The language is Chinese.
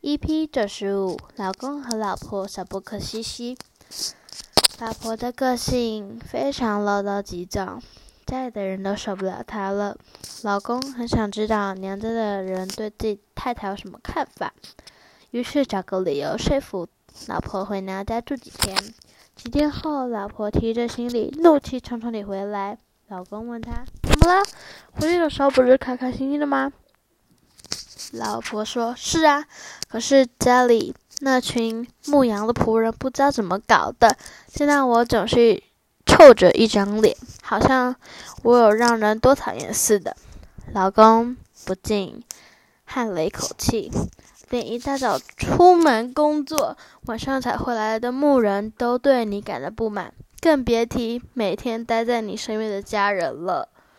EP 九十五，老公和老婆小波克西西。老婆的个性非常唠叨急躁，家里的人都受不了她了。老公很想知道娘家的人对自己太太有什么看法，于是找个理由说服老婆回娘家住几天。几天后，老婆提着行李，怒气冲冲地回来。老公问她：“怎么了？回去的时候不是开开心心的吗？”老婆说：“是啊，可是家里那群牧羊的仆人不知道怎么搞的，现在我总是臭着一张脸，好像我有让人多讨厌似的。”老公不禁叹了一口气，连一大早出门工作，晚上才回来的牧人都对你感到不满，更别提每天待在你身边的家人了。